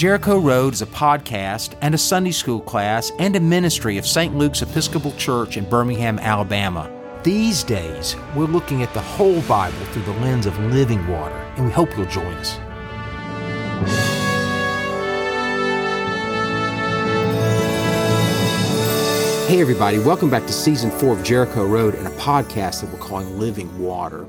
Jericho Road is a podcast and a Sunday school class and a ministry of St. Luke's Episcopal Church in Birmingham, Alabama. These days, we're looking at the whole Bible through the lens of living water, and we hope you'll join us. Hey, everybody, welcome back to season four of Jericho Road and a podcast that we're calling Living Water.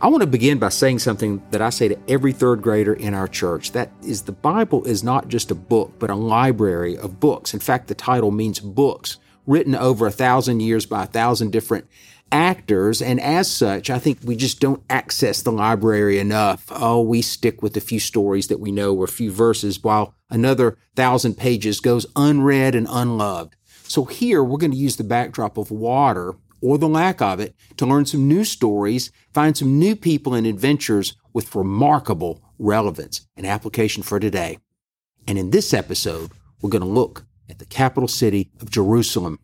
I want to begin by saying something that I say to every third grader in our church. That is, the Bible is not just a book, but a library of books. In fact, the title means books written over a thousand years by a thousand different actors. And as such, I think we just don't access the library enough. Oh, we stick with a few stories that we know or a few verses while another thousand pages goes unread and unloved. So here we're going to use the backdrop of water or the lack of it to learn some new stories, find some new people and adventures with remarkable relevance and application for today. And in this episode, we're going to look at the capital city of Jerusalem.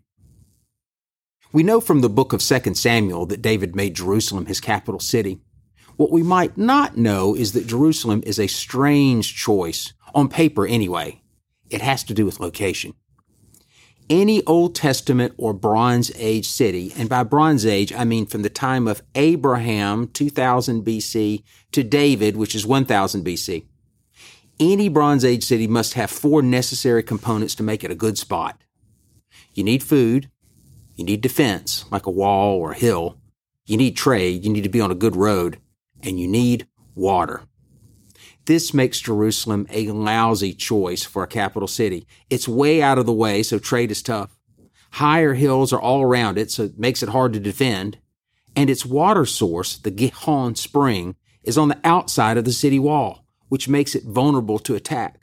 We know from the book of 2 Samuel that David made Jerusalem his capital city. What we might not know is that Jerusalem is a strange choice, on paper anyway. It has to do with location any Old Testament or Bronze Age city, and by Bronze Age, I mean from the time of Abraham, 2000 BC, to David, which is 1000 BC. Any Bronze Age city must have four necessary components to make it a good spot. You need food, you need defense, like a wall or a hill, you need trade, you need to be on a good road, and you need water. This makes Jerusalem a lousy choice for a capital city. It's way out of the way, so trade is tough. Higher hills are all around it, so it makes it hard to defend. And its water source, the Gihon Spring, is on the outside of the city wall, which makes it vulnerable to attack.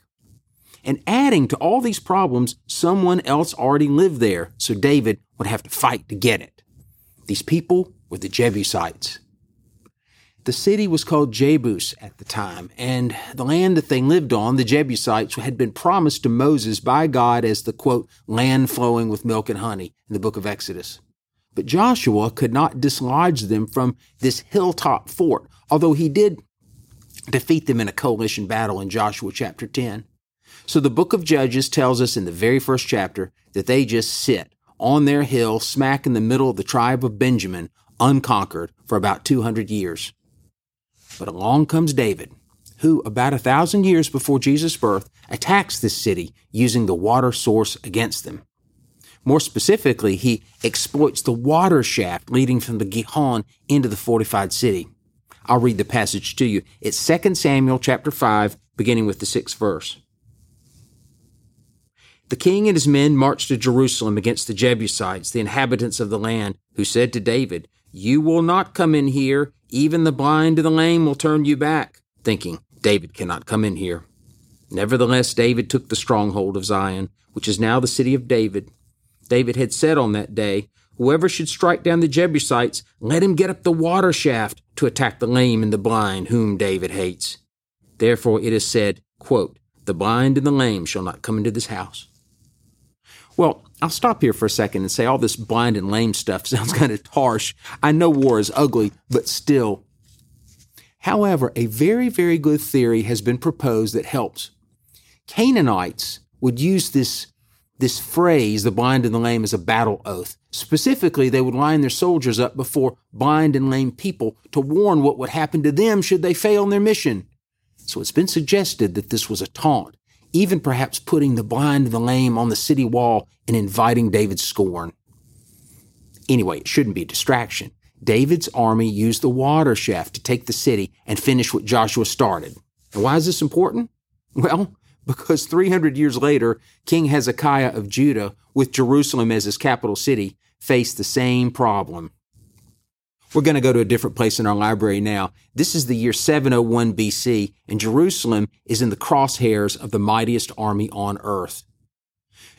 And adding to all these problems, someone else already lived there, so David would have to fight to get it. These people were the Jebusites. The city was called Jebus at the time, and the land that they lived on, the Jebusites, had been promised to Moses by God as the quote, land flowing with milk and honey in the book of Exodus. But Joshua could not dislodge them from this hilltop fort, although he did defeat them in a coalition battle in Joshua chapter 10. So the book of Judges tells us in the very first chapter that they just sit on their hill smack in the middle of the tribe of Benjamin, unconquered for about 200 years. But along comes David, who, about a thousand years before Jesus' birth, attacks this city using the water source against them. More specifically, he exploits the water shaft leading from the Gihon into the fortified city. I'll read the passage to you. It's 2 Samuel chapter 5, beginning with the sixth verse. The king and his men marched to Jerusalem against the Jebusites, the inhabitants of the land, who said to David, You will not come in here, even the blind and the lame will turn you back, thinking, David cannot come in here. Nevertheless, David took the stronghold of Zion, which is now the city of David. David had said on that day, Whoever should strike down the Jebusites, let him get up the water shaft to attack the lame and the blind, whom David hates. Therefore it is said, quote, The blind and the lame shall not come into this house. Well, I'll stop here for a second and say all this blind and lame stuff sounds kind of harsh. I know war is ugly, but still. However, a very, very good theory has been proposed that helps. Canaanites would use this, this phrase, the blind and the lame, as a battle oath. Specifically, they would line their soldiers up before blind and lame people to warn what would happen to them should they fail in their mission. So it's been suggested that this was a taunt even perhaps putting the blind and the lame on the city wall and inviting David's scorn. Anyway, it shouldn't be a distraction. David's army used the water shaft to take the city and finish what Joshua started. And why is this important? Well, because 300 years later, King Hezekiah of Judah, with Jerusalem as his capital city, faced the same problem. We're going to go to a different place in our library now. This is the year 701 BC, and Jerusalem is in the crosshairs of the mightiest army on earth.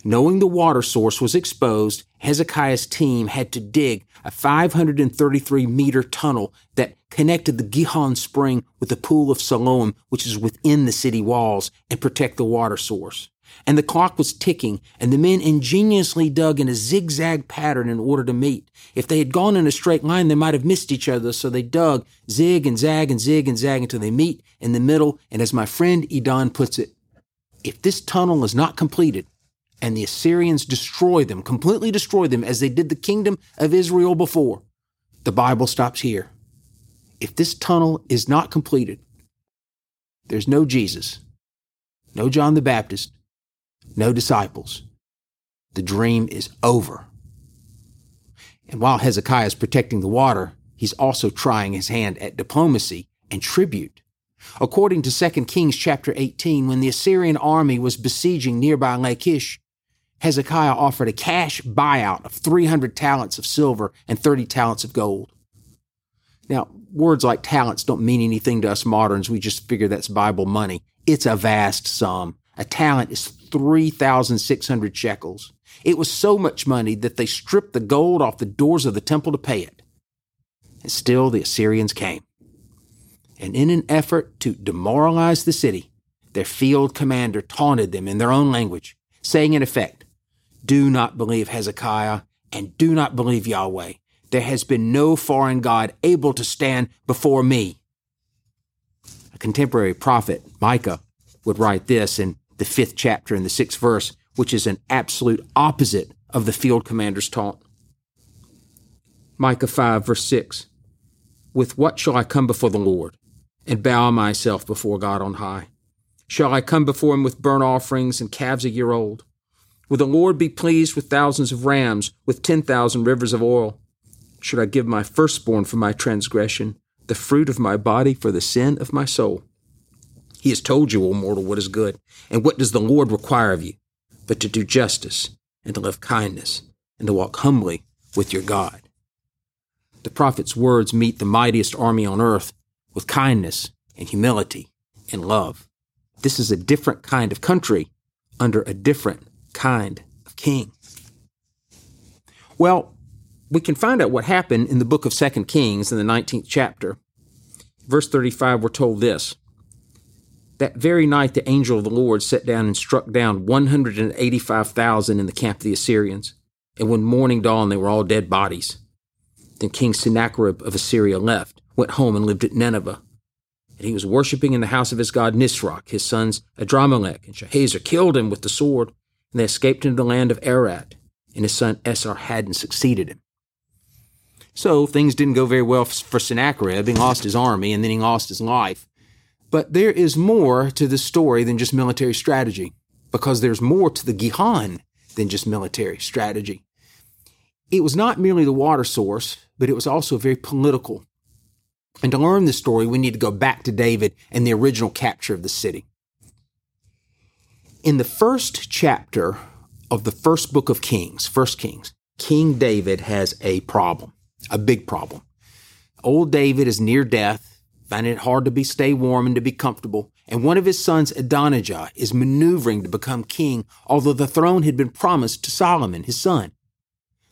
Knowing the water source was exposed, Hezekiah's team had to dig a 533 meter tunnel that connected the Gihon spring with the pool of Siloam, which is within the city walls, and protect the water source and the clock was ticking, and the men ingeniously dug in a zigzag pattern in order to meet. If they had gone in a straight line, they might have missed each other, so they dug zig and zag and zig and zag until they meet in the middle, and as my friend Edan puts it, if this tunnel is not completed and the Assyrians destroy them, completely destroy them as they did the kingdom of Israel before, the Bible stops here. If this tunnel is not completed, there's no Jesus, no John the Baptist, no disciples. The dream is over. And while Hezekiah is protecting the water, he's also trying his hand at diplomacy and tribute. According to 2 Kings chapter 18, when the Assyrian army was besieging nearby Lachish, Hezekiah offered a cash buyout of 300 talents of silver and 30 talents of gold. Now, words like talents don't mean anything to us moderns. We just figure that's Bible money. It's a vast sum. A talent is 3,600 shekels. It was so much money that they stripped the gold off the doors of the temple to pay it. And still the Assyrians came. And in an effort to demoralize the city, their field commander taunted them in their own language, saying in effect, Do not believe Hezekiah and do not believe Yahweh. There has been no foreign God able to stand before me. A contemporary prophet, Micah, would write this in the fifth chapter and the sixth verse, which is an absolute opposite of the field commander's taunt. Micah 5, verse 6 With what shall I come before the Lord and bow myself before God on high? Shall I come before him with burnt offerings and calves a year old? Will the Lord be pleased with thousands of rams, with ten thousand rivers of oil? Should I give my firstborn for my transgression, the fruit of my body for the sin of my soul? He has told you, O mortal, what is good. And what does the Lord require of you? But to do justice, and to love kindness, and to walk humbly with your God. The prophet's words meet the mightiest army on earth with kindness and humility and love. This is a different kind of country under a different kind of king. Well, we can find out what happened in the book of Second Kings in the 19th chapter. Verse 35, we're told this that very night, the angel of the Lord sat down and struck down 185,000 in the camp of the Assyrians. And when morning dawned, they were all dead bodies. Then King Sennacherib of Assyria left, went home, and lived at Nineveh. And he was worshipping in the house of his god Nisroch. His sons Adramelech and Sharezer killed him with the sword, and they escaped into the land of Ararat. And his son Esarhaddon succeeded him. So things didn't go very well for Sennacherib. He lost his army, and then he lost his life. But there is more to the story than just military strategy, because there's more to the Gihon than just military strategy. It was not merely the water source, but it was also very political. And to learn this story, we need to go back to David and the original capture of the city. In the first chapter of the first book of Kings, First Kings, King David has a problem, a big problem. Old David is near death finding it hard to be stay warm and to be comfortable, and one of his sons, Adonijah, is maneuvering to become king, although the throne had been promised to Solomon, his son.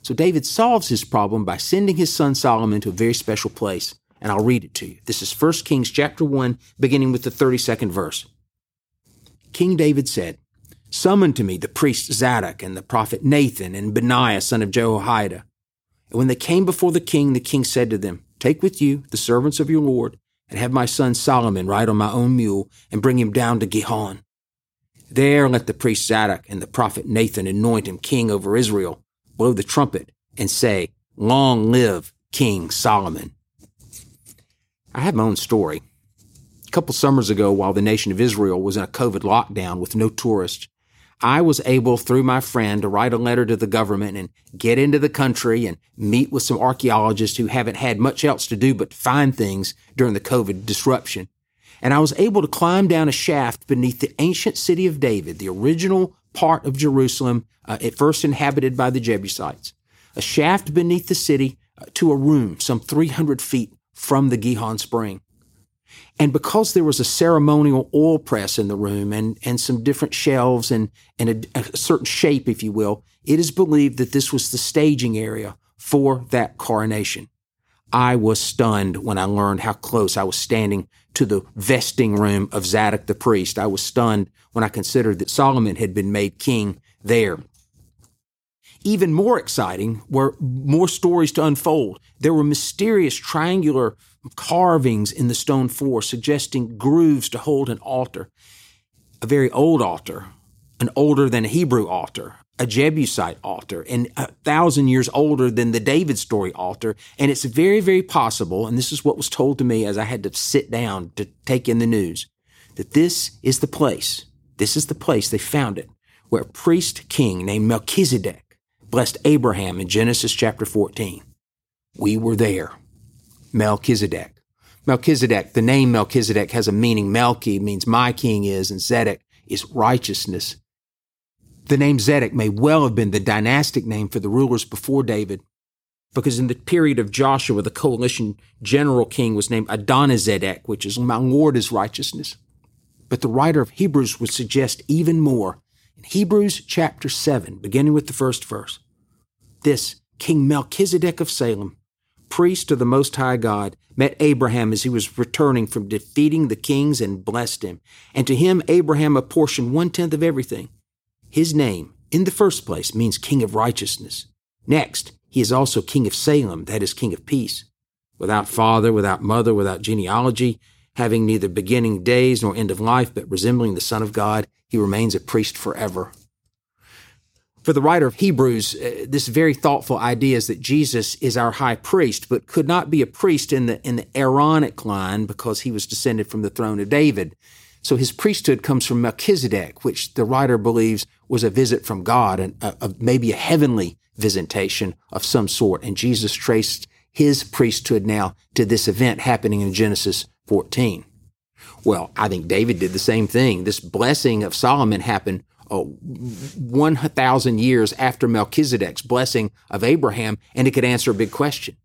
So David solves his problem by sending his son Solomon to a very special place, and I'll read it to you. This is 1 Kings chapter 1, beginning with the 32nd verse. King David said, Summon to me the priest Zadok and the prophet Nathan and Benaiah son of Jehoiada. And when they came before the king, the king said to them, Take with you the servants of your Lord and have my son Solomon ride on my own mule and bring him down to Gihon. There let the priest Zadok and the prophet Nathan anoint him king over Israel, blow the trumpet, and say, Long live King Solomon. I have my own story. A couple summers ago, while the nation of Israel was in a COVID lockdown with no tourists, I was able, through my friend, to write a letter to the government and get into the country and meet with some archaeologists who haven't had much else to do but find things during the COVID disruption. And I was able to climb down a shaft beneath the ancient city of David, the original part of Jerusalem, uh, at first inhabited by the Jebusites. A shaft beneath the city uh, to a room some 300 feet from the Gihon Spring. And because there was a ceremonial oil press in the room and, and some different shelves and, and a, a certain shape, if you will, it is believed that this was the staging area for that coronation. I was stunned when I learned how close I was standing to the vesting room of Zadok the priest. I was stunned when I considered that Solomon had been made king there. Even more exciting were more stories to unfold. There were mysterious triangular carvings in the stone floor suggesting grooves to hold an altar. a very old altar, an older than a Hebrew altar, a Jebusite altar, and a thousand years older than the David story altar. And it's very, very possible, and this is what was told to me as I had to sit down to take in the news, that this is the place, this is the place they found it, where a priest king named Melchizedek blessed Abraham in Genesis chapter 14. We were there. Melchizedek. Melchizedek, the name Melchizedek has a meaning. Melchi means my king is, and Zedek is righteousness. The name Zedek may well have been the dynastic name for the rulers before David, because in the period of Joshua, the coalition general king was named Adonizedek, which is my Lord is righteousness. But the writer of Hebrews would suggest even more. In Hebrews chapter 7, beginning with the first verse, this King Melchizedek of Salem, priest of the Most High God, met Abraham as he was returning from defeating the kings and blessed him. And to him, Abraham apportioned one tenth of everything. His name, in the first place, means King of Righteousness. Next, he is also King of Salem, that is, King of Peace. Without father, without mother, without genealogy, having neither beginning days nor end of life, but resembling the Son of God, he remains a priest forever. For the writer of Hebrews, uh, this very thoughtful idea is that Jesus is our high priest, but could not be a priest in the, in the Aaronic line because he was descended from the throne of David. So his priesthood comes from Melchizedek, which the writer believes was a visit from God and a, a, maybe a heavenly visitation of some sort. And Jesus traced his priesthood now to this event happening in Genesis 14. Well, I think David did the same thing. This blessing of Solomon happened uh, 1,000 years after Melchizedek's blessing of Abraham, and it could answer a big question.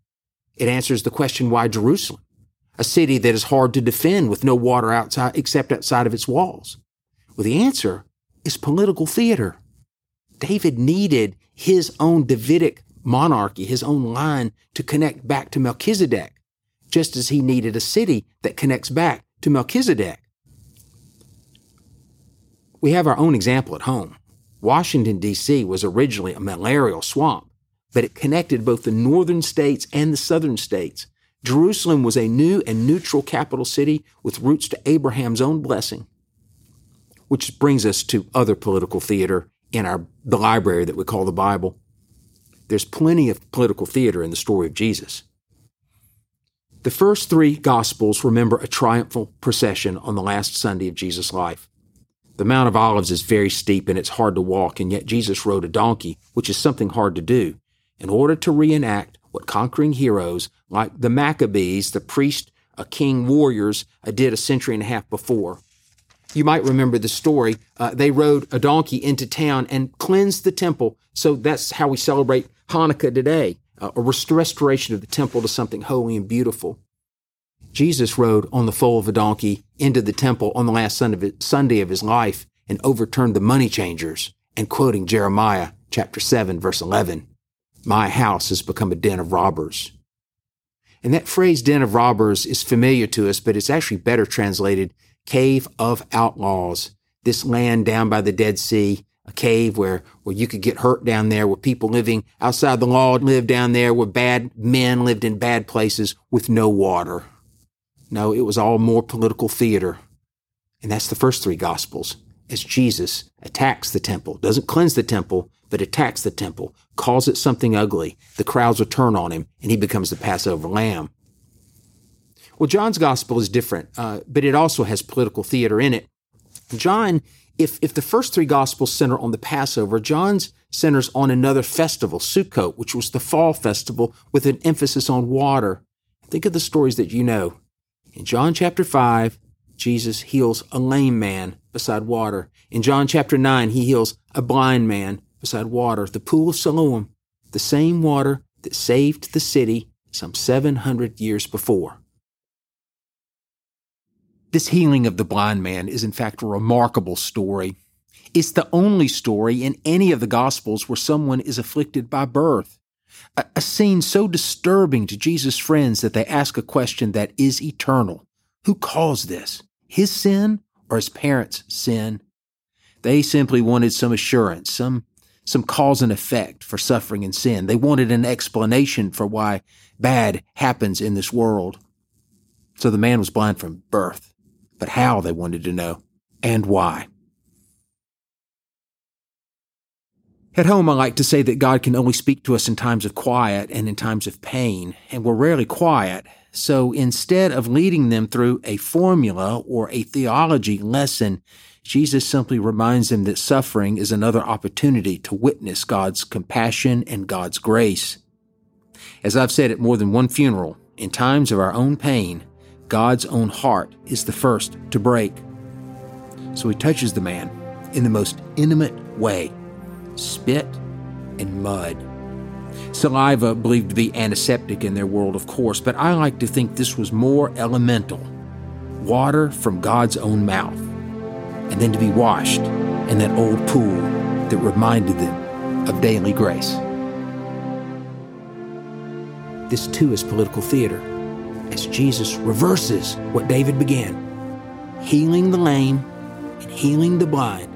It answers the question why Jerusalem, a city that is hard to defend with no water outside except outside of its walls. Well, the answer is political theater. David needed his own Davidic monarchy, his own line to connect back to Melchizedek, just as he needed a city that connects back to Melchizedek. We have our own example at home. Washington, D.C. was originally a malarial swamp, but it connected both the northern states and the southern states. Jerusalem was a new and neutral capital city with roots to Abraham's own blessing. Which brings us to other political theater in our the library that we call the Bible. There's plenty of political theater in the story of Jesus. The first three Gospels remember a triumphal procession on the last Sunday of Jesus' life. The Mount of Olives is very steep and it's hard to walk, and yet Jesus rode a donkey, which is something hard to do, in order to reenact what conquering heroes like the Maccabees, the priest, a king warriors, uh, did a century and a half before. You might remember the story. Uh, they rode a donkey into town and cleansed the temple. So that's how we celebrate Hanukkah today, uh, a restoration of the temple to something holy and beautiful. Jesus rode on the foal of a donkey into the temple on the last Sunday of his life and overturned the money changers and quoting Jeremiah chapter 7 verse 11, my house has become a den of robbers. And that phrase den of robbers is familiar to us, but it's actually better translated cave of outlaws. This land down by the Dead Sea, a cave where, where you could get hurt down there, where people living outside the law lived down there, where bad men lived in bad places with no water. No, it was all more political theater. And that's the first three gospels. As Jesus attacks the temple, doesn't cleanse the temple, but attacks the temple, calls it something ugly. The crowds will turn on him, and he becomes the Passover lamb. Well, John's gospel is different, uh, but it also has political theater in it. John, if, if the first three gospels center on the Passover, John's centers on another festival, Sukkot, which was the fall festival with an emphasis on water. Think of the stories that you know. In John chapter 5, Jesus heals a lame man beside water. In John chapter 9, he heals a blind man beside water. The pool of Siloam, the same water that saved the city some 700 years before. This healing of the blind man is, in fact, a remarkable story. It's the only story in any of the Gospels where someone is afflicted by birth. A, a scene so disturbing to Jesus' friends that they ask a question that is eternal. Who caused this? His sin or his parents' sin? They simply wanted some assurance, some some cause and effect for suffering and sin. They wanted an explanation for why bad happens in this world. So the man was blind from birth, but how they wanted to know and why. At home, I like to say that God can only speak to us in times of quiet and in times of pain, and we're rarely quiet. So instead of leading them through a formula or a theology lesson, Jesus simply reminds them that suffering is another opportunity to witness God's compassion and God's grace. As I've said at more than one funeral, in times of our own pain, God's own heart is the first to break. So he touches the man in the most intimate way spit and mud. Saliva believed to be antiseptic in their world, of course, but I like to think this was more elemental water from God's own mouth, and then to be washed in that old pool that reminded them of daily grace. This too is political theater, as Jesus reverses what David began healing the lame and healing the blind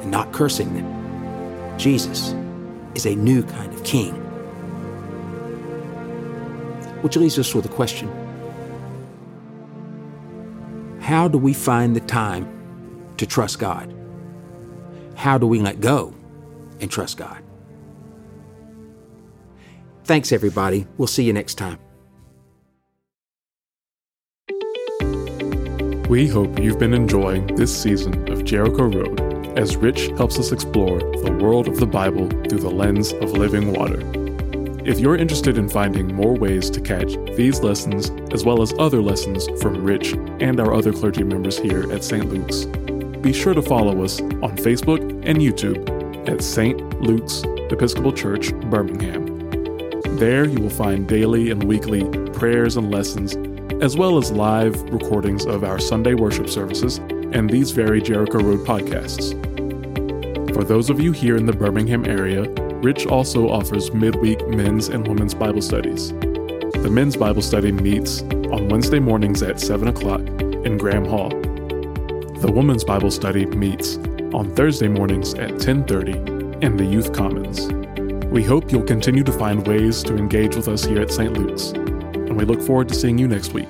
and not cursing them. Jesus is a new kind of king. Which leaves us with a question How do we find the time to trust God? How do we let go and trust God? Thanks, everybody. We'll see you next time. We hope you've been enjoying this season of Jericho Road as Rich helps us explore the world of the Bible through the lens of living water. If you're interested in finding more ways to catch these lessons, as well as other lessons from Rich and our other clergy members here at St. Luke's, be sure to follow us on Facebook and YouTube at St. Luke's Episcopal Church, Birmingham. There you will find daily and weekly prayers and lessons, as well as live recordings of our Sunday worship services and these very Jericho Road podcasts. For those of you here in the Birmingham area, Rich also offers midweek men's and women's Bible studies. The men's Bible study meets on Wednesday mornings at 7 o'clock in Graham Hall. The women's Bible study meets on Thursday mornings at 10:30 in the Youth Commons. We hope you'll continue to find ways to engage with us here at St. Luke's, and we look forward to seeing you next week.